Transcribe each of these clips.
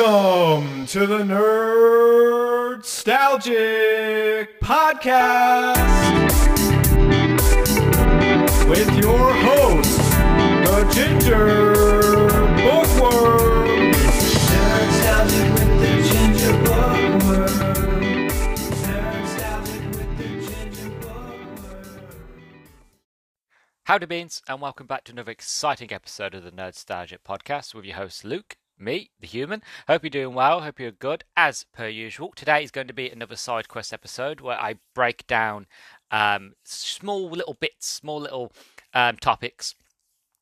Welcome to the Nerdstalgic Podcast with your host, the Ginger Bookworm. Howdy beans, and welcome back to another exciting episode of the Nerd Nerdstalgic podcast with your host Luke, me, the human. Hope you're doing well. Hope you're good, as per usual. Today is going to be another side quest episode where I break down um, small little bits, small little um, topics.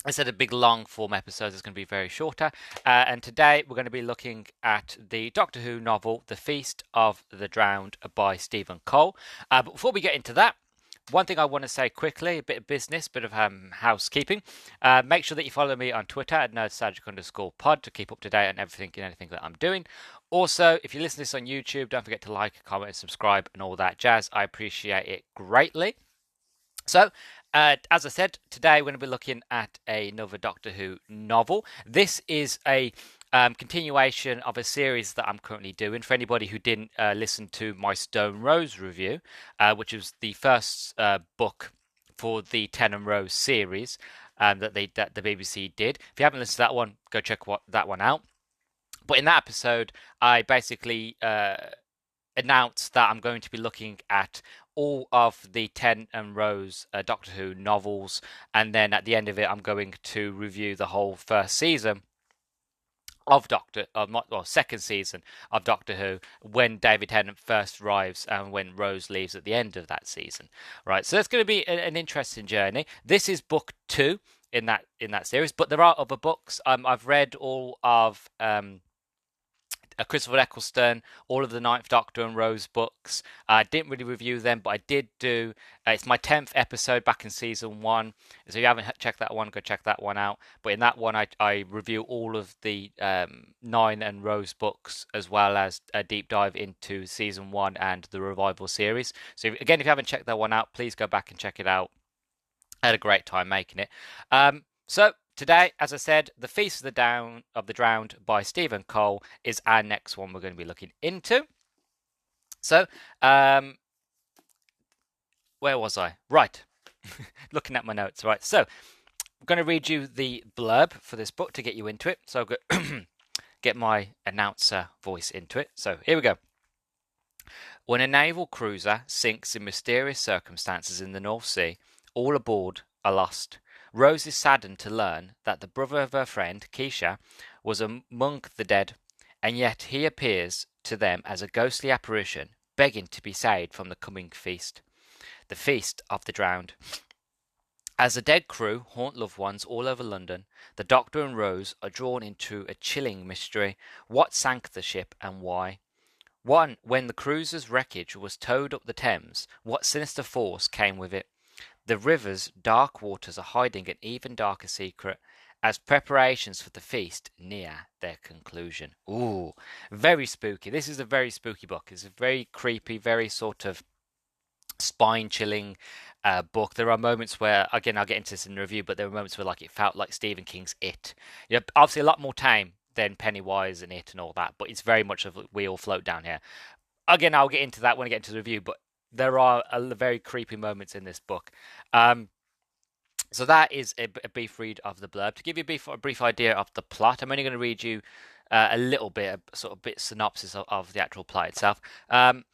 Instead of big long form episodes, it's going to be very shorter. Uh, and today we're going to be looking at the Doctor Who novel, The Feast of the Drowned by Stephen Cole. Uh, but before we get into that, one thing I want to say quickly, a bit of business, a bit of um, housekeeping. Uh, make sure that you follow me on Twitter at nerdstalgic underscore pod to keep up to date on everything and anything that I'm doing. Also, if you listen to this on YouTube, don't forget to like, comment, and subscribe and all that jazz. I appreciate it greatly. So, uh, as I said, today we're going to be looking at another Doctor Who novel. This is a um, continuation of a series that I'm currently doing. For anybody who didn't uh, listen to my Stone Rose review, uh, which was the first uh, book for the Ten and Rose series um, that they that the BBC did. If you haven't listened to that one, go check what, that one out. But in that episode, I basically uh, announced that I'm going to be looking at all of the Ten and Rose uh, Doctor Who novels, and then at the end of it, I'm going to review the whole first season of Doctor, of well, second season of Doctor Who when David Tennant first arrives and when Rose leaves at the end of that season. Right, so that's going to be a, an interesting journey. This is book two in that in that series, but there are other books. Um, I've read all of um, uh, Christopher Eccleston, all of the Ninth Doctor and Rose books. I didn't really review them, but I did do. Uh, it's my tenth episode back in season one. So if you haven't checked that one, go check that one out. But in that one, I, I review all of the um, Nine and Rose books as well as a deep dive into season one and the revival series. So if, again, if you haven't checked that one out, please go back and check it out. I had a great time making it. Um, so Today, as I said, The Feast of the Down of the Drowned by Stephen Cole is our next one we're going to be looking into. So, um, where was I? Right, looking at my notes. Right, so I'm going to read you the blurb for this book to get you into it. So, I'll get my announcer voice into it. So, here we go. When a naval cruiser sinks in mysterious circumstances in the North Sea, all aboard are lost. Rose is saddened to learn that the brother of her friend, Keisha, was among the dead, and yet he appears to them as a ghostly apparition, begging to be saved from the coming feast, the feast of the drowned. As the dead crew haunt loved ones all over London, the Doctor and Rose are drawn into a chilling mystery. What sank the ship and why? One, when the cruiser's wreckage was towed up the Thames, what sinister force came with it? The river's dark waters are hiding an even darker secret as preparations for the feast near their conclusion. Ooh, very spooky. This is a very spooky book. It's a very creepy, very sort of spine chilling uh, book. There are moments where, again, I'll get into this in the review, but there were moments where like it felt like Stephen King's It. You know, obviously a lot more tame than Pennywise and It and all that, but it's very much of we all float down here. Again, I'll get into that when I get into the review, but there are a, very creepy moments in this book. Um, so that is a, a, brief read of the blurb. To give you a brief, a brief idea of the plot, I'm only going to read you uh, a little bit, a sort of bit synopsis of, of the actual plot itself. Um,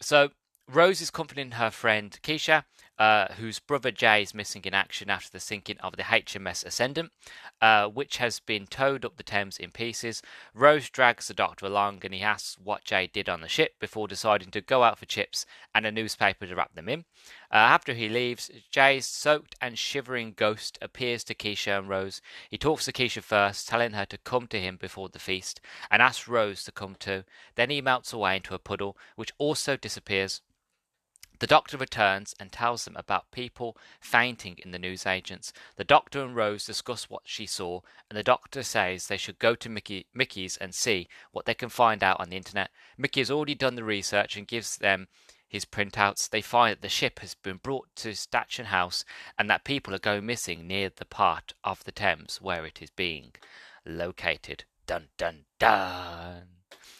so Rose is comforting her friend Keisha, uh, whose brother Jay is missing in action after the sinking of the HMS Ascendant, uh, which has been towed up the Thames in pieces. Rose drags the doctor along and he asks what Jay did on the ship before deciding to go out for chips and a newspaper to wrap them in. Uh, after he leaves, Jay's soaked and shivering ghost appears to Keisha and Rose. He talks to Keisha first, telling her to come to him before the feast, and asks Rose to come too. Then he melts away into a puddle, which also disappears. The doctor returns and tells them about people fainting in the newsagents. The doctor and Rose discuss what she saw, and the doctor says they should go to Mickey, Mickey's and see what they can find out on the internet. Mickey has already done the research and gives them his printouts. They find that the ship has been brought to Statchen House and that people are going missing near the part of the Thames where it is being located. Dun dun dun.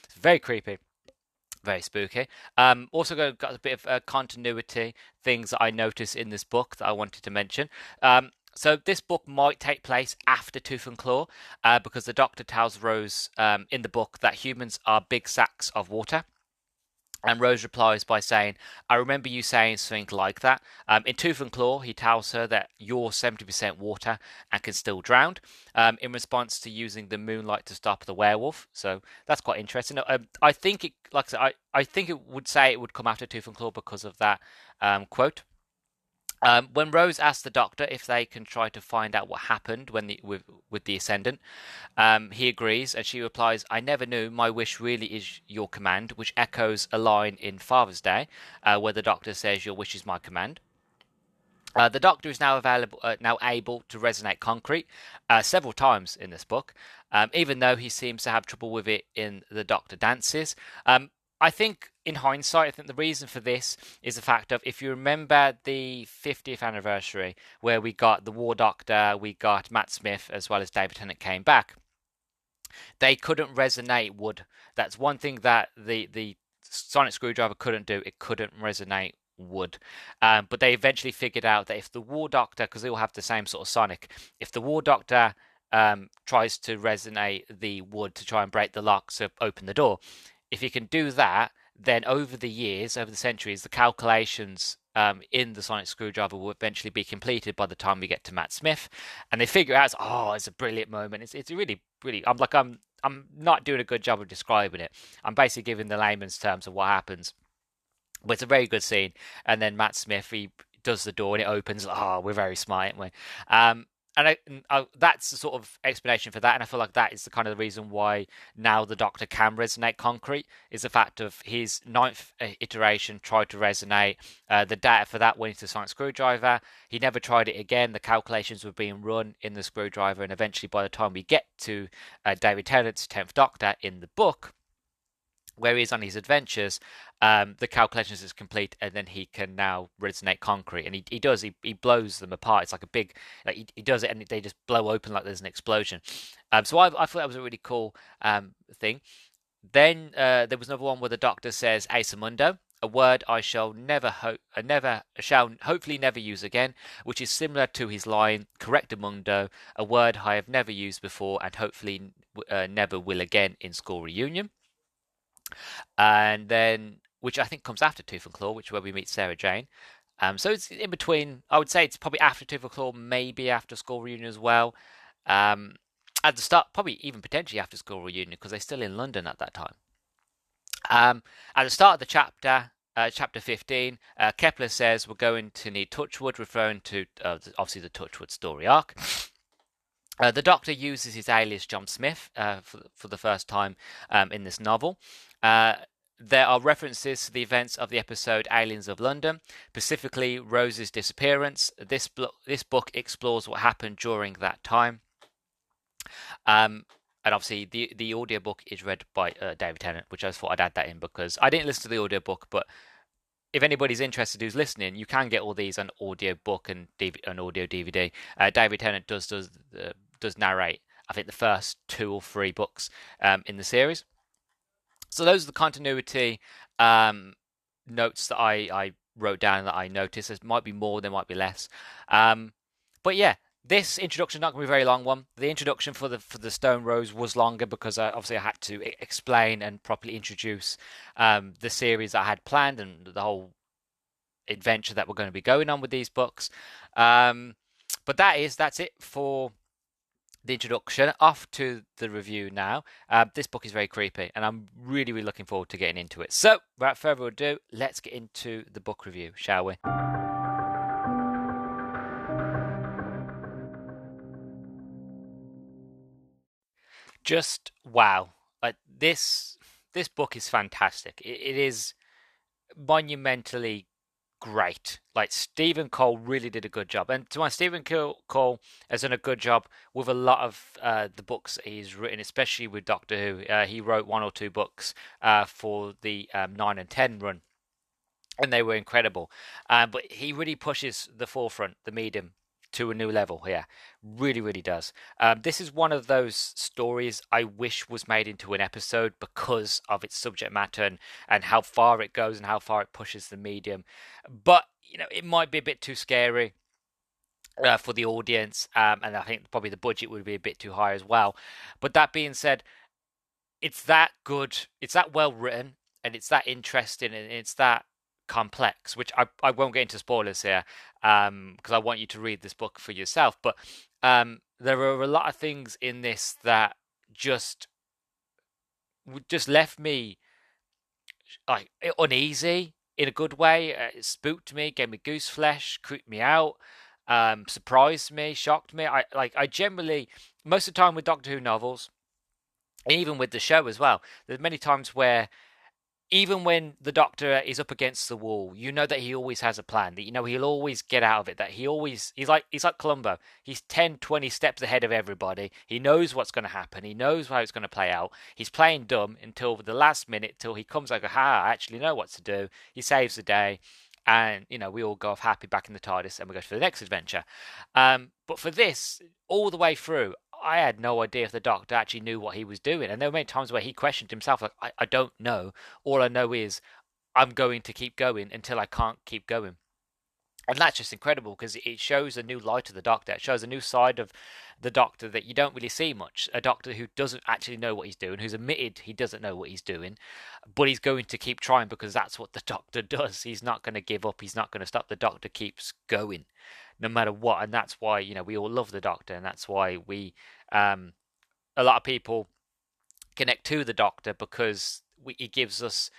It's very creepy. Very spooky. Um, also got, got a bit of uh, continuity things that I noticed in this book that I wanted to mention. Um, so this book might take place after Tooth and Claw, uh, because the Doctor tells Rose um, in the book that humans are big sacks of water. And Rose replies by saying, I remember you saying something like that. Um, in Tooth and Claw, he tells her that you're 70% water and can still drown um, in response to using the moonlight to stop the werewolf. So that's quite interesting. Um, I think it, like I said, I, I think it would say it would come after Tooth and Claw because of that um, quote. Um, when Rose asks the Doctor if they can try to find out what happened when the, with with the Ascendant, um, he agrees, and she replies, "I never knew. My wish really is your command," which echoes a line in Father's Day, uh, where the Doctor says, "Your wish is my command." Uh, the Doctor is now available, uh, now able to resonate concrete uh, several times in this book, um, even though he seems to have trouble with it in the Doctor dances. Um, I think in hindsight, I think the reason for this is the fact of if you remember the 50th anniversary where we got the War Doctor, we got Matt Smith as well as David Tennant came back. They couldn't resonate wood. That's one thing that the the sonic screwdriver couldn't do. It couldn't resonate wood. Um, but they eventually figured out that if the War Doctor, because they all have the same sort of sonic, if the War Doctor um, tries to resonate the wood to try and break the lock to open the door, if you can do that, then over the years, over the centuries, the calculations um, in the sonic screwdriver will eventually be completed by the time we get to Matt Smith, and they figure out, oh, it's a brilliant moment. It's it's really really. I'm like I'm I'm not doing a good job of describing it. I'm basically giving the layman's terms of what happens. But it's a very good scene, and then Matt Smith he does the door and it opens. Oh, we're very smart, aren't we? Um, and I, I, that's the sort of explanation for that. And I feel like that is the kind of the reason why now the Doctor can resonate concrete is the fact of his ninth uh, iteration tried to resonate. Uh, the data for that went into sonic screwdriver. He never tried it again. The calculations were being run in the screwdriver, and eventually, by the time we get to uh, David Tennant's tenth Doctor in the book, where he's on his adventures, um, the calculations is complete, and then he can now resonate concrete. And he, he does, he, he blows them apart. It's like a big, like he, he does it, and they just blow open like there's an explosion. Um, so I, I thought that was a really cool um, thing. Then uh, there was another one where the doctor says "Asamundo," a word I shall never hope, uh, never shall hopefully never use again, which is similar to his line "Correctamundo," a word I have never used before and hopefully uh, never will again in school reunion and then which I think comes after Tooth and Claw, which where we meet Sarah Jane. Um, so it's in between. I would say it's probably after Tooth and Claw, maybe after School Reunion as well. Um, at the start, probably even potentially after School Reunion because they're still in London at that time. Um, at the start of the chapter, uh, chapter 15, uh, Kepler says we're going to need Torchwood, referring to uh, obviously the Torchwood story arc. Uh, the Doctor uses his alias John Smith uh, for, for the first time um, in this novel. Uh, there are references to the events of the episode Aliens of London, specifically Rose's disappearance. This, this book explores what happened during that time. Um, and obviously, the, the audiobook is read by uh, David Tennant, which I just thought I'd add that in because I didn't listen to the audiobook, but if anybody's interested who's listening, you can get all these on audiobook and DV- an audio DVD. Uh, David Tennant does does uh, does narrate. I think the first two or three books um, in the series. So those are the continuity um, notes that I, I wrote down that I noticed. There might be more, there might be less. Um, but yeah, this introduction not going to be a very long one. The introduction for the for the Stone Rose was longer because I, obviously I had to explain and properly introduce um, the series I had planned and the whole adventure that we're going to be going on with these books. Um, but that is that's it for the introduction. Off to the review now. Uh, this book is very creepy, and I'm really, really looking forward to getting into it. So, without further ado, let's get into the book review, shall we? Just wow! Like this, this book is fantastic. it, it is monumentally great. Like Stephen Cole really did a good job, and to my Stephen Cole has done a good job with a lot of uh, the books he's written, especially with Doctor Who. Uh, he wrote one or two books uh, for the um, nine and ten run, and they were incredible. Um, but he really pushes the forefront, the medium, to a new level here. Really, really does. Um, this is one of those stories I wish was made into an episode because of its subject matter and, and how far it goes and how far it pushes the medium. But, you know, it might be a bit too scary. Uh, for the audience, um, and I think probably the budget would be a bit too high as well. But that being said, it's that good, it's that well written, and it's that interesting, and it's that complex, which I, I won't get into spoilers here um because um, I want you to read this book for yourself. But um, there are a lot of things in this that just just left me like uneasy in a good way. Uh, it spooked me, gave me goose flesh, creeped me out, um, surprised me, shocked me. I like I generally most of the time with Doctor Who novels, even with the show as well. There's many times where even when the doctor is up against the wall, you know that he always has a plan, that you know he'll always get out of it, that he always he's like he's like Columbo. He's 10, 20 steps ahead of everybody. He knows what's going to happen. He knows how it's going to play out. He's playing dumb until the last minute till he comes like, "Ha, I actually know what to do." He saves the day. And you know we all go off happy back in the TARDIS, and we go for the next adventure. Um, but for this, all the way through, I had no idea if the doctor actually knew what he was doing. And there were many times where he questioned himself, like, I, I don't know. All I know is I'm going to keep going until I can't keep going. And that's just incredible because it shows a new light of the doctor. It shows a new side of the doctor that you don't really see much. A doctor who doesn't actually know what he's doing, who's admitted he doesn't know what he's doing, but he's going to keep trying because that's what the doctor does. He's not going to give up. He's not going to stop. The doctor keeps going no matter what. And that's why, you know, we all love the doctor. And that's why we, um, a lot of people connect to the doctor because we, he gives us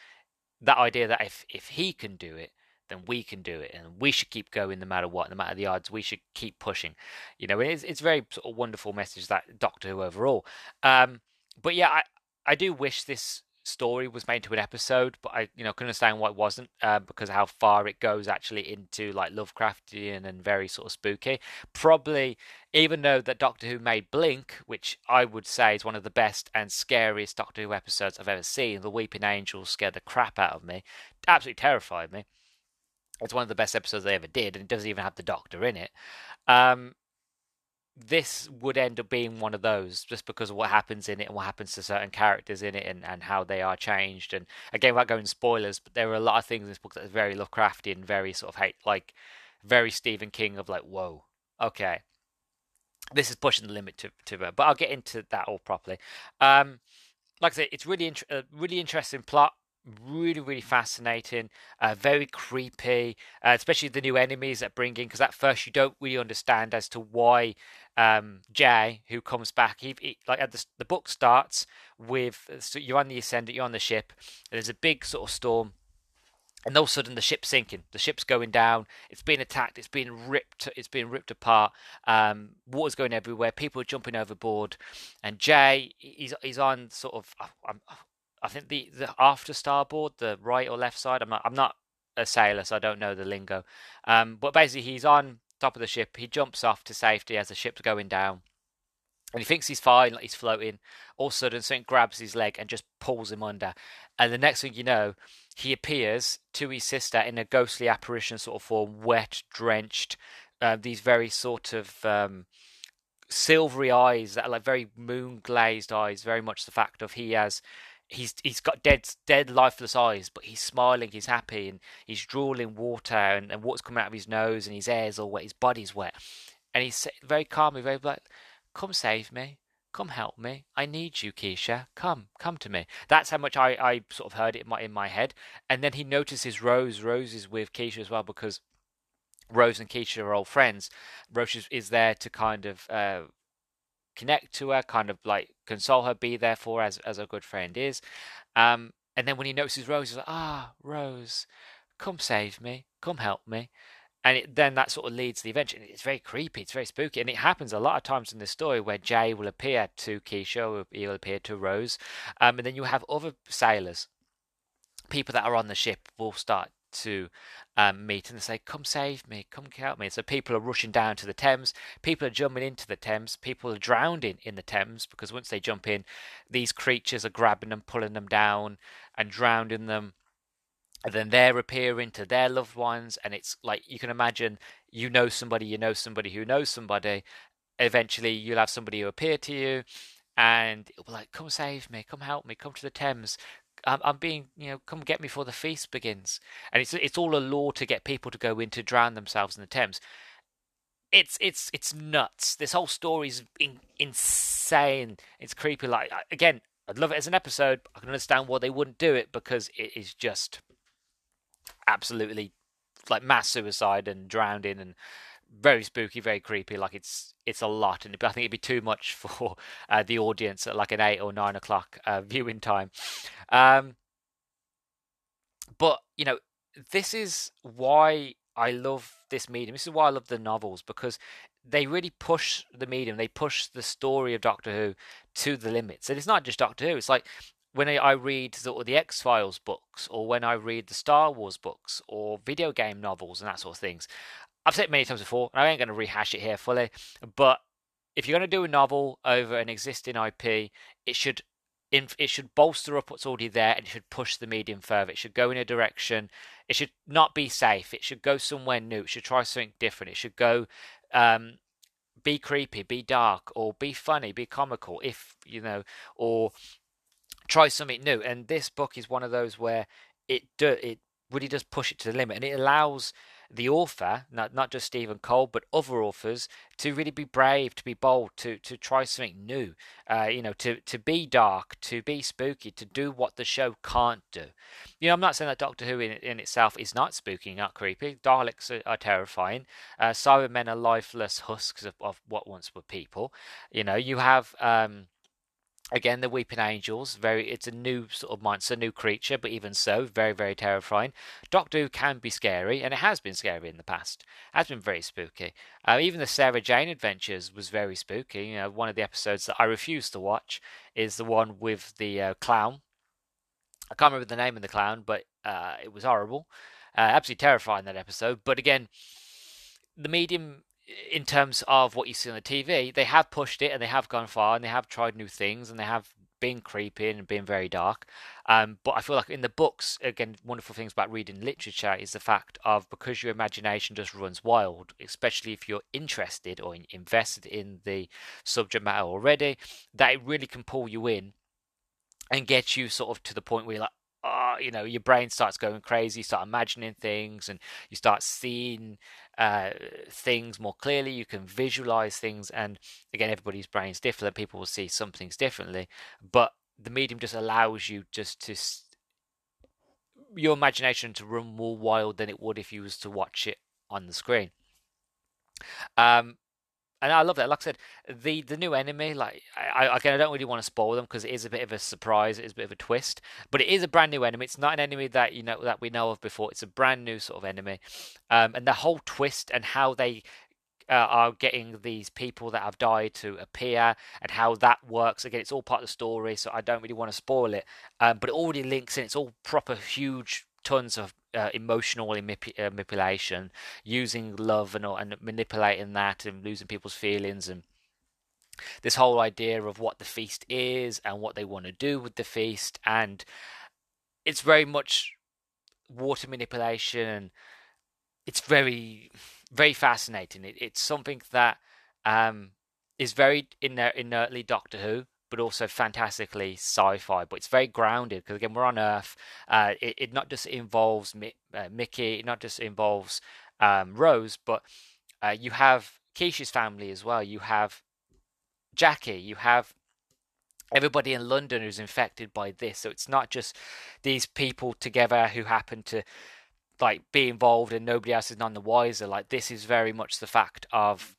that idea that if, if he can do it, then we can do it, and we should keep going no matter what, no matter the odds. We should keep pushing. You know, it's it's very sort of wonderful message that Doctor Who overall. Um, but yeah, I I do wish this story was made into an episode, but I you know can understand why it wasn't uh, because how far it goes actually into like Lovecraftian and very sort of spooky. Probably even though that Doctor Who made Blink, which I would say is one of the best and scariest Doctor Who episodes I've ever seen. The Weeping Angels scared the crap out of me, absolutely terrified me. It's one of the best episodes they ever did, and it doesn't even have the Doctor in it. Um, this would end up being one of those just because of what happens in it and what happens to certain characters in it and, and how they are changed. And again, without going spoilers, but there are a lot of things in this book that are very Lovecraftian, very sort of hate, like very Stephen King of like, whoa, okay, this is pushing the limit to to. But I'll get into that all properly. Um, like I say, it's really int- a really interesting plot really really fascinating uh, very creepy uh, especially the new enemies that bring in because at first you don't really understand as to why um, jay who comes back he, he like at the, the book starts with so you're on the ascendant you're on the ship there's a big sort of storm and all of a sudden the ship's sinking the ship's going down it's being attacked it's being ripped it's being ripped apart um, water's going everywhere people are jumping overboard and jay he's, he's on sort of I'm, I think the the after starboard, the right or left side. I'm not I'm not a sailor, so I don't know the lingo. Um, but basically, he's on top of the ship. He jumps off to safety as the ship's going down, and he thinks he's fine, like he's floating. All of a sudden, something grabs his leg and just pulls him under. And the next thing you know, he appears to his sister in a ghostly apparition sort of form, wet, drenched. Uh, these very sort of um, silvery eyes that are like very moon glazed eyes. Very much the fact of he has he's he's got dead dead lifeless eyes, but he's smiling, he's happy, and he's drooling water, and, and water's coming out of his nose, and his hair's all wet, his body's wet, and he's very calmly, very like, "Come save me, come help me, I need you, Keisha, come, come to me." That's how much I, I sort of heard it in my in my head, and then he notices Rose. Rose is with Keisha as well because Rose and Keisha are old friends. Rose is, is there to kind of uh, connect to her, kind of like console her, be there for her as as a good friend is. Um, and then when he notices Rose, he's like, "Ah, Rose, come save me, come help me." And it, then that sort of leads to the adventure. It's very creepy, it's very spooky, and it happens a lot of times in the story where Jay will appear to Keisha, he will appear to Rose, um, and then you have other sailors, people that are on the ship will start to um, meet and say, "Come save me, come help me." So people are rushing down to the Thames. People are jumping into the Thames. People are drowning in the Thames because once they jump in, these creatures are grabbing them, pulling them down, and drowning them. and then they're appearing to their loved ones and it's like you can imagine you know somebody you know somebody who knows somebody eventually you'll have somebody who appear to you and it'll be like come save me come help me come to the thames I'm, I'm being you know come get me before the feast begins. And it's it's all a law to get people to go in to drown themselves in the thames. It's it's it's nuts. This whole story is in, insane. It's creepy. Like again i'd love it as an episode. I can understand why they wouldn't do it because it is just absolutely like mass suicide and drowning and very spooky, very creepy. Like it's it's a lot, and I think it'd be too much for uh, the audience at like an eight or nine o'clock uh, viewing time. Um, but you know, this is why I love this medium. This is why I love the novels because they really push the medium. They push the story of Doctor Who to the limits, and it's not just Doctor Who. It's like when I read the, the X Files books, or when I read the Star Wars books, or video game novels and that sort of things. I've said it many times before, and I ain't going to rehash it here fully. But if you're going to do a novel over an existing IP, it should it should bolster up what's already there, and it should push the medium further. It should go in a direction. It should not be safe. It should go somewhere new. It should try something different. It should go. Um, be creepy, be dark, or be funny, be comical, if you know, or try something new. And this book is one of those where it do it really does push it to the limit, and it allows the author, not not just Stephen Cole, but other authors, to really be brave, to be bold, to to try something new. Uh, you know, to to be dark, to be spooky, to do what the show can't do. You know, I'm not saying that Doctor Who in, in itself is not spooky, not creepy. Daleks are, are terrifying. Uh, Cybermen are lifeless husks of, of what once were people. You know, you have. Um, Again, the Weeping Angels, very it's a new sort of monster, new creature, but even so, very, very terrifying. Doctor Who can be scary, and it has been scary in the past. It has been very spooky. Uh, even the Sarah Jane Adventures was very spooky. You know, one of the episodes that I refuse to watch is the one with the uh, clown. I can't remember the name of the clown, but uh, it was horrible. Uh, absolutely terrifying that episode. But again, the medium in terms of what you see on the TV, they have pushed it and they have gone far and they have tried new things and they have been creepy and been very dark. Um, but I feel like in the books, again, wonderful things about reading literature is the fact of because your imagination just runs wild, especially if you're interested or invested in the subject matter already, that it really can pull you in and get you sort of to the point where you're like, oh, you know, your brain starts going crazy, you start imagining things and you start seeing uh, things more clearly. You can visualize things, and again, everybody's brain's different. People will see some things differently, but the medium just allows you just to your imagination to run more wild than it would if you was to watch it on the screen. Um, and I love that. Like I said, the the new enemy, like I again, I don't really want to spoil them because it is a bit of a surprise. It is a bit of a twist, but it is a brand new enemy. It's not an enemy that you know that we know of before. It's a brand new sort of enemy, um, and the whole twist and how they uh, are getting these people that have died to appear and how that works. Again, it's all part of the story, so I don't really want to spoil it. Um, but it already links in. It's all proper huge tons of uh, emotional manip- uh, manipulation, using love and and manipulating that and losing people's feelings and this whole idea of what the feast is and what they want to do with the feast. And it's very much water manipulation it's very very fascinating. It, it's something that um, is very iner- inertly doctor who but also fantastically sci-fi. But it's very grounded because again, we're on Earth. Uh, it, it, not just involves uh, Mickey, it not just involves um, Rose, but uh, you have Keisha's family as well. You have Jackie. You have everybody in London who's infected by this. So it's not just these people together who happen to like be involved and nobody else is none the wiser. Like this is very much the fact of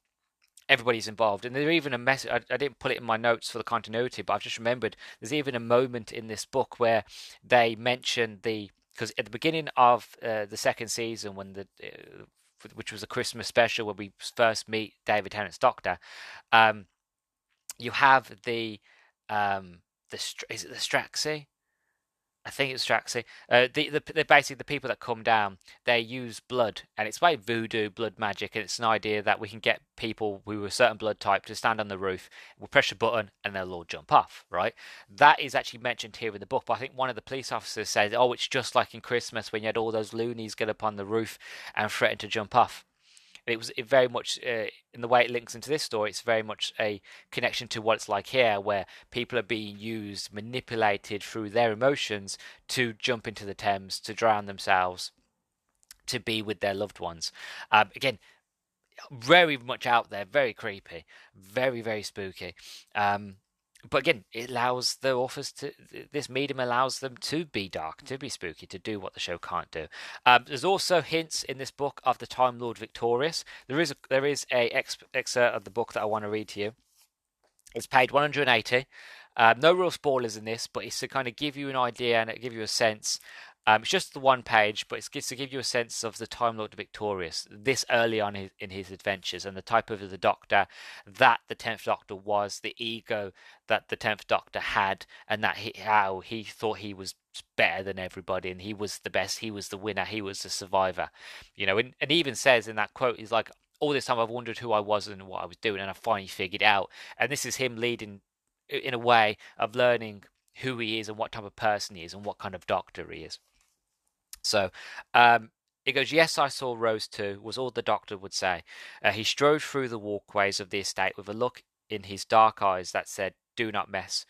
everybody's involved. And there's even a message, I, I, didn't put it in my notes for the continuity, but I've just remembered there's even a moment in this book where they mention the, because at the beginning of uh, the second season, when the, uh, which was a Christmas special where we first meet David Tennant's Doctor, um, you have the, um, the, is it the Straxi? I think it's Straxy. Uh, the, the basically the people that come down. They use blood, and it's like voodoo, blood magic, and it's an idea that we can get people who are a certain blood type to stand on the roof. We'll press a button, and they'll all jump off. Right? That is actually mentioned here in the book. But I think one of the police officers says, "Oh, it's just like in Christmas when you had all those loonies get up on the roof and threaten to jump off." It was it very much uh, in the way it links into this story. It's very much a connection to what it's like here, where people are being used, manipulated through their emotions to jump into the Thames, to drown themselves, to be with their loved ones. Um, again, very much out there, very creepy, very very spooky. Um, but again, it allows the authors to this medium allows them to be dark, to be spooky, to do what the show can't do. Um, there's also hints in this book of the Time Lord victorious. There is a, there is a ex- excerpt of the book that I want to read to you. It's page 180. Um, no real spoilers in this, but it's to kind of give you an idea and give you a sense um, it's just the one page, but it's to give you a sense of the Time Lord Victorious this early on in, in his adventures and the type of the Doctor that the Tenth Doctor was, the ego that the Tenth Doctor had, and that he, how he thought he was better than everybody and he was the best, he was the winner, he was the survivor. You know, and, and he even says in that quote, he's like, all this time I've wondered who I was and what I was doing, and I finally figured out. And this is him leading in a way of learning who he is and what type of person he is and what kind of doctor he is. So um, it goes, Yes, I saw Rose too, was all the doctor would say. Uh, he strode through the walkways of the estate with a look in his dark eyes that said, Do not mess.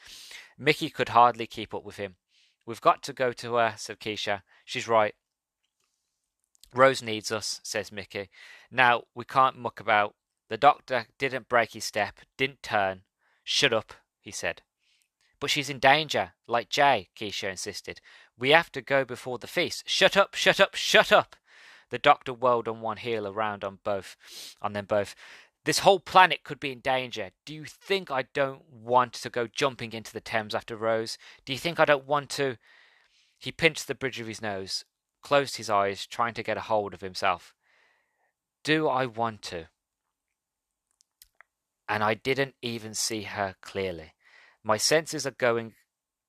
Mickey could hardly keep up with him. We've got to go to her, said Keisha. She's right. Rose needs us, says Mickey. Now, we can't muck about. The doctor didn't break his step, didn't turn. Shut up, he said. But she's in danger, like Jay, Keisha insisted. We have to go before the feast. Shut up, shut up, shut up! The doctor whirled on one heel around on both on them both. This whole planet could be in danger. Do you think I don't want to go jumping into the Thames after Rose? Do you think I don't want to? He pinched the bridge of his nose, closed his eyes, trying to get a hold of himself. Do I want to? And I didn't even see her clearly. My senses are going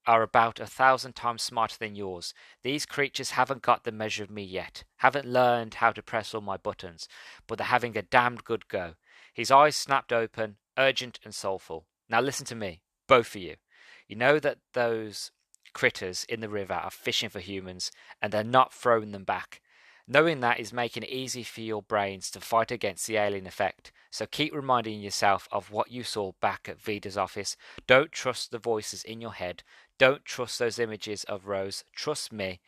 are about a thousand times smarter than yours. These creatures haven't got the measure of me yet, haven't learned how to press all my buttons, but they're having a damned good go. His eyes snapped open, urgent and soulful. Now listen to me, both of you. You know that those critters in the river are fishing for humans, and they're not throwing them back. Knowing that is making it easy for your brains to fight against the alien effect. So keep reminding yourself of what you saw back at Vida's office. Don't trust the voices in your head. Don't trust those images of Rose. Trust me.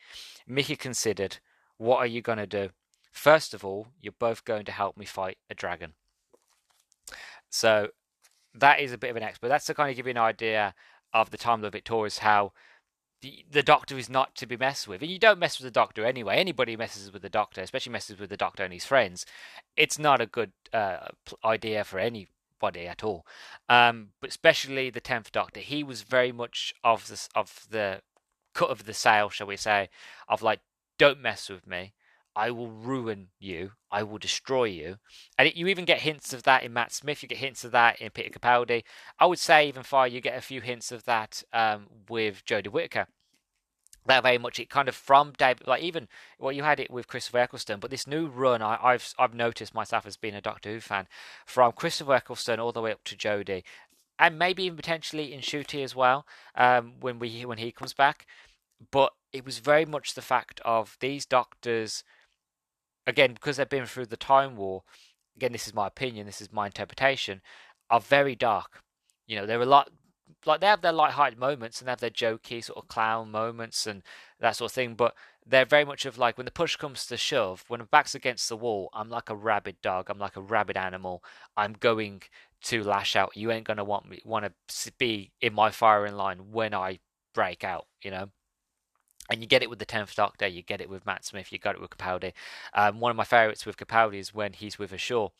Mickey considered, what are you going to do? First of all, you're both going to help me fight a dragon. So that is a bit of an expert. That's to kind of give you an idea of the time of Victorious, how the, doctor is not to be messed with. And you don't mess with the doctor anyway. Anybody messes with the doctor, especially messes with the doctor and his friends, it's not a good uh, idea for anybody at all. Um, but especially the tenth Doctor, he was very much of the of the cut of the sail, shall we say, of like, don't mess with me. I will ruin you. I will destroy you. And it, you even get hints of that in Matt Smith. You get hints of that in Peter Capaldi. I would say even far you get a few hints of that um, with Jodie Whittaker that very much it kind of from David, like even well, you had it with Christopher Eccleston, but this new run, I, have I've noticed myself as being a Doctor Who fan, from Christopher Eccleston all the way up to Jodie, and maybe even potentially in Ncuti as well, um, when we when he comes back. But it was very much the fact of these Doctors, again because they've been through the Time War. Again, this is my opinion, this is my interpretation, are very dark. You know, they're a lot like they have their light-hearted moments and they have their jokey sort of clown moments and that sort of thing, but they're very much of like when the push comes to shove, when my back's against the wall, I'm like a rabid dog, I'm like a rabid animal. I'm going to lash out. You ain't gonna want me want to be in my firing line when I break out, you know. And you get it with the tenth Doctor, you get it with Matt Smith, you got it with Capaldi. Um, one of my favourites with Capaldi is when he's with Ashildr,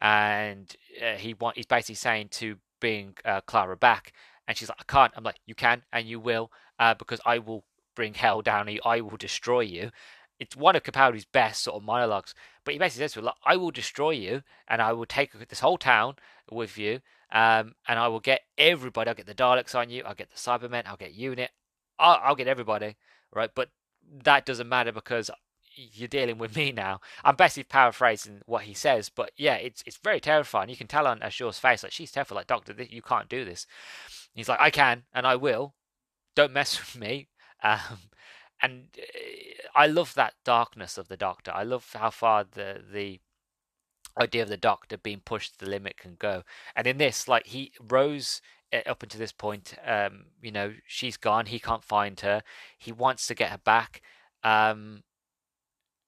and uh, he want he's basically saying to bring uh, Clara back, and she's like, I can't. I'm like, you can and you will, uh, because I will bring hell down on you. I will destroy you. It's one of Capaldi's best sort of monologues. But he basically says to her, like, I will destroy you and I will take this whole town with you. Um, and I will get everybody. I'll get the Daleks on you. I'll get the Cybermen. I'll get Unit. I'll, I'll get everybody. Right? But that doesn't matter because you're dealing with me now. I'm basically paraphrasing what he says, but yeah, it's it's very terrifying. You can tell on Ashildr's face, like she's terrified. Like Doctor, you can't do this. He's like, I can and I will. Don't mess with me. Um, and uh, I love that darkness of the Doctor. I love how far the the idea of the Doctor being pushed to the limit can go. And in this, like he Rose up until this point, um, you know, she's gone. He can't find her. He wants to get her back. Um,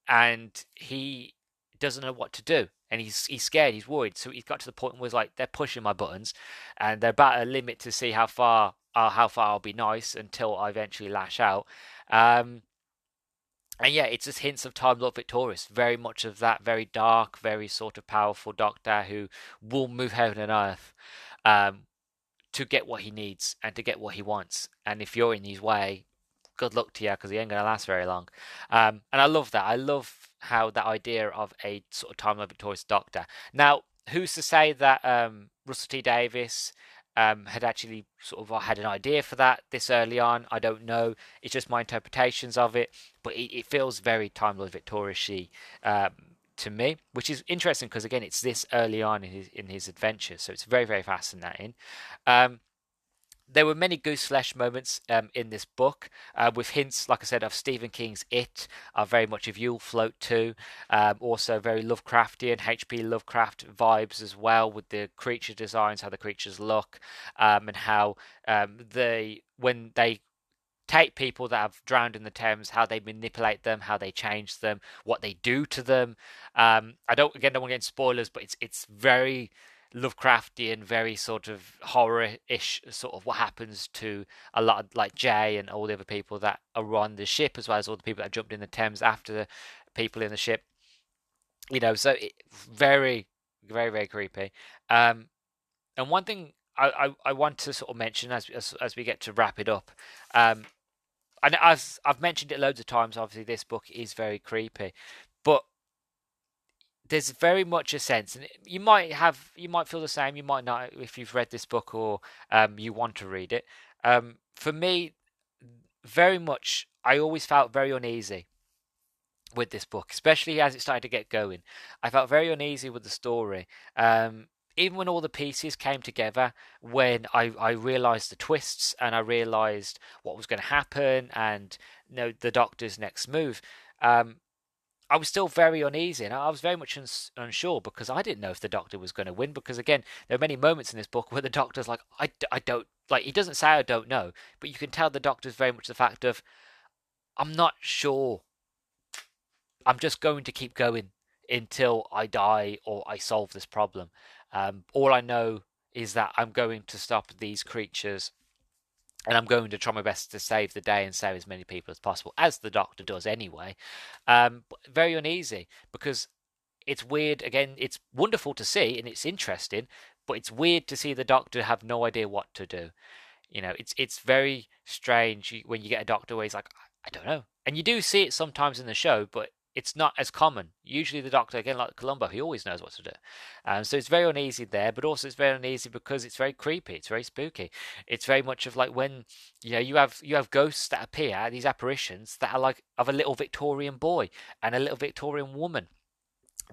and he doesn't know what to do and he's he's scared he's worried so he's got to the point where he's like they're pushing my buttons and they're about a limit to see how far uh, how far I'll be nice until I eventually lash out um, and yeah it's just hints of Time Lord Victorious very much of that very dark very sort of powerful doctor who will move heaven and earth um, to get what he needs and to get what he wants and if you're in his way good luck to you because he ain't going to last very long. Um, and I love that. I love how that idea of a sort of time Lord victorious doctor. Now, who's to say that um, Russell T Davies um, had actually sort of had an idea for that this early on? I don't know. It's just my interpretations of it, but it, it feels very Time Lord victorious um, to me, which is interesting because again, it's this early on in his in his adventure, so it's very very fascinating. Um, there were many goose flesh moments um, in this book uh, with hints, like I said, of Stephen King's It, are very much of You'll Float too. Um, also, very Lovecraftian, H.P. Lovecraft vibes as well with the creature designs, how the creatures look, um, and how um, they, when they take people that have drowned in the Thames, how they manipulate them, how they change them, what they do to them. Um, I don't again don't want to get into spoilers, but it's it's very Lovecraftian, very sort of horror-ish sort of what happens to a lot of like Jay and all the other people that are on the ship, as well as all the people that jumped in the Thames after the people in the ship. You know, so it, very, very, very creepy. Um, and one thing I, I, I, want to sort of mention as, as as we get to wrap it up, um, and as I've mentioned it loads of times, obviously this book is very creepy, but there's very much a sense, and you might have, you might feel the same. You might not if you've read this book or um, you want to read it. Um, for me, very much, I always felt very uneasy with this book, especially as it started to get going. I felt very uneasy with the story. Um, even when all the pieces came together, when I, I realized the twists and I realized what was going to happen and you know the Doctor's next move, um, I was still very uneasy and I was very much uns- unsure because I didn't know if the doctor was going to win. Because again, there are many moments in this book where the doctor's like, I, I don't, like, he doesn't say I don't know, but you can tell the doctor's very much the fact of, I'm not sure. I'm just going to keep going until I die or I solve this problem. Um, all I know is that I'm going to stop these creatures and I'm going to try my best to save the day and save as many people as possible, as the Doctor does anyway. Um, very uneasy because it's weird. Again, it's wonderful to see and it's interesting, but it's weird to see the Doctor have no idea what to do. You know, it's it's very strange when you get a Doctor where he's like, I don't know, and you do see it sometimes in the show, but it's not as common. Usually, the doctor, again, like Columbo, he always knows what to do. Um, so it's very uneasy there, but also it's very uneasy because it's very creepy. It's very spooky. It's very much of like when you know you have you have ghosts that appear, these apparitions that are like of a little Victorian boy and a little Victorian woman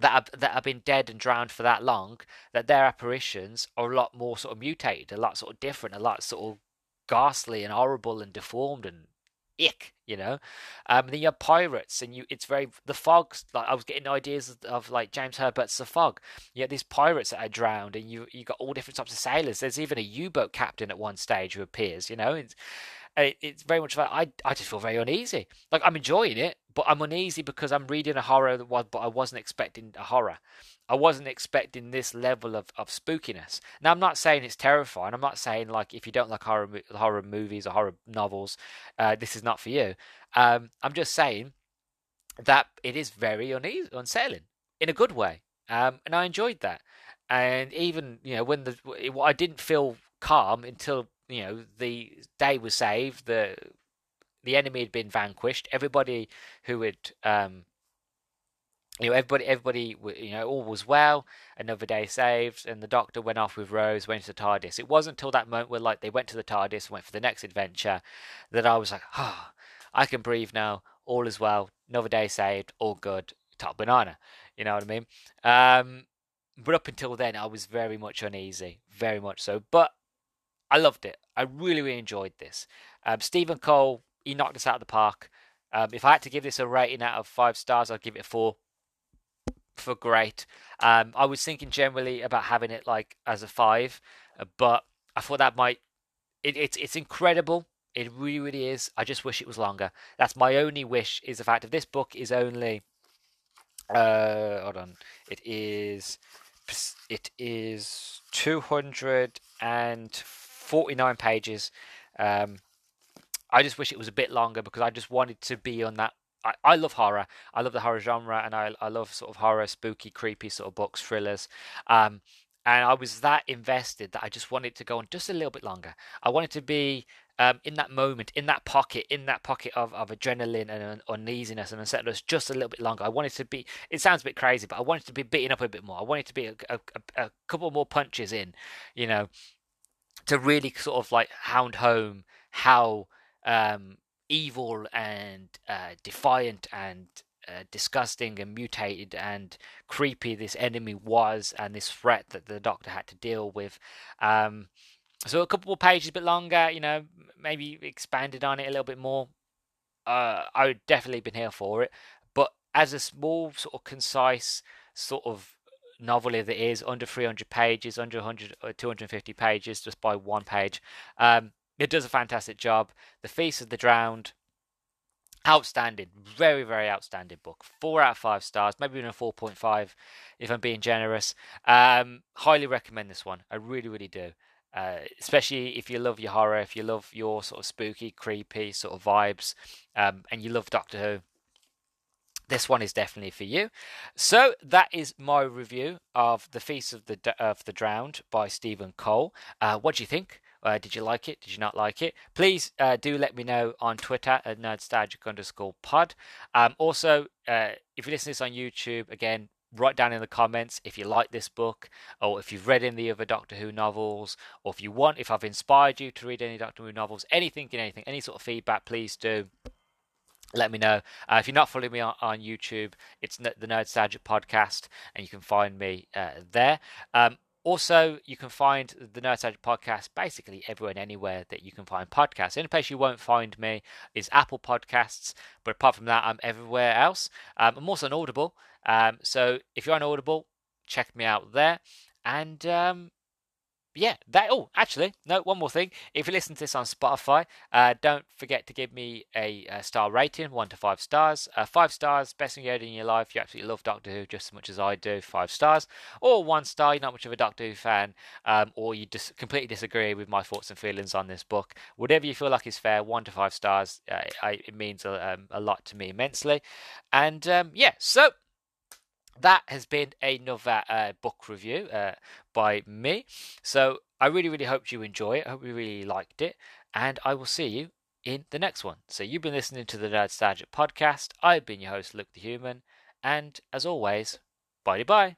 that have, that have been dead and drowned for that long that their apparitions are a lot more sort of mutated, a lot sort of different, a lot sort of ghastly and horrible and deformed and ick, you know. Um, then you have pirates, and you it's very the fogs. Like I was getting ideas of, of like James Herbert's The Fog. You have these pirates that are drowned, and you you got all different types of sailors. There's even a U-boat captain at one stage who appears. You know, it's it's very much like I I just feel very uneasy. Like I'm enjoying it, but I'm uneasy because I'm reading a horror that was, but I wasn't expecting a horror. I wasn't expecting this level of, of spookiness. Now, I'm not saying it's terrifying. I'm not saying like if you don't like horror horror movies or horror novels, uh, this is not for you. Um, I'm just saying that it is very uneasy, unsettling in a good way, um, and I enjoyed that. And even you know when the I didn't feel calm until you know the day was saved. The the enemy had been vanquished. Everybody who had um, you know, everybody, everybody, you know, all was well. Another day saved, and the Doctor went off with Rose, went to the TARDIS. It wasn't until that moment where, like, they went to the TARDIS, and went for the next adventure, that I was like, ah, oh, I can breathe now. All is well. Another day saved. All good. Top banana. You know what I mean? Um, but up until then, I was very much uneasy, very much so. But I loved it. I really, really enjoyed this. Um, Stephen Cole, he knocked us out of the park. Um, if I had to give this a rating out of five stars, I'd give it a four for great. Um, I was thinking generally about having it like as a five, uh, but I thought that might. It, it's it's incredible. It really, really is. I just wish it was longer. That's my only wish. Is the fact if this book is only. Uh, hold on. It is. It is two hundred and forty nine pages. Um, I just wish it was a bit longer because I just wanted to be on that. I, I love horror. I love the horror genre, and I I love sort of horror, spooky, creepy sort of books, thrillers. Um, and I was that invested that I just wanted to go on just a little bit longer. I wanted to be um, in that moment, in that pocket, in that pocket of, of adrenaline and uneasiness and unsettledness just a little bit longer. I wanted to be, it sounds a bit crazy, but I wanted to be beaten up a bit more. I wanted to be a, a, a couple more punches in, you know, to really sort of like hound home how um, evil and uh, defiant and uh, disgusting and mutated and creepy this enemy was and this threat that the doctor had to deal with. Um, so a couple more pages, a bit longer, you know, maybe expanded on it a little bit more. Uh, I would definitely been here for it. But as a small, sort of concise, sort of novel it is, under 300 pages, under 100 or 250 pages, just by one page, um, it does a fantastic job. The Feast of the Drowned, outstanding, very, very outstanding book. Four out of five stars, maybe even a 4.5 if I'm being generous. Um, highly recommend this one. I really, really do. Uh, especially if you love your horror, if you love your sort of spooky, creepy sort of vibes, um, and you love Doctor Who, this one is definitely for you. So that is my review of the Feast of the of the Drowned by Stephen Cole. Uh, what do you think? Uh, did you like it? Did you not like it? Please uh, do let me know on Twitter at nerdstalgic underscore pod. Um, also, uh, if you listen to this on YouTube, again, write down in the comments if you like this book or if you've read any other Doctor Who novels or if you want, if I've inspired you to read any Doctor Who novels, anything, anything, any sort of feedback, please do let me know. Uh, if you're not following me on, on YouTube, it's the Nerdstalgic Podcast, and you can find me uh, there. Um, also, you can find the Nerdstalgic Podcast basically everywhere and anywhere that you can find podcasts. The only place you won't find me is Apple Podcasts, but apart from that, I'm everywhere else. Um, I'm also on Audible, um, so if you're on Audible, check me out there. And um, yeah, that. Oh, actually, no. One more thing. If you listen to this on Spotify, uh, don't forget to give me a, a star rating, one to five stars. Uh, five stars, best thing you ever in your life. You absolutely love Doctor Who just as much as I do. Five stars, or one star. You're not much of a Doctor Who fan, um, or you just completely disagree with my thoughts and feelings on this book. Whatever you feel like is fair, one to five stars. Uh, I, it means a, um, a lot to me immensely. And um, yeah, so that has been another uh, book review uh, by me. So I really, really hope you enjoy it. I hope you really liked it. And I will see you in the next one. So you've been listening to the Nerd Nerdstalgic podcast. I've been your host, Luke the Human. And as always, bye bye.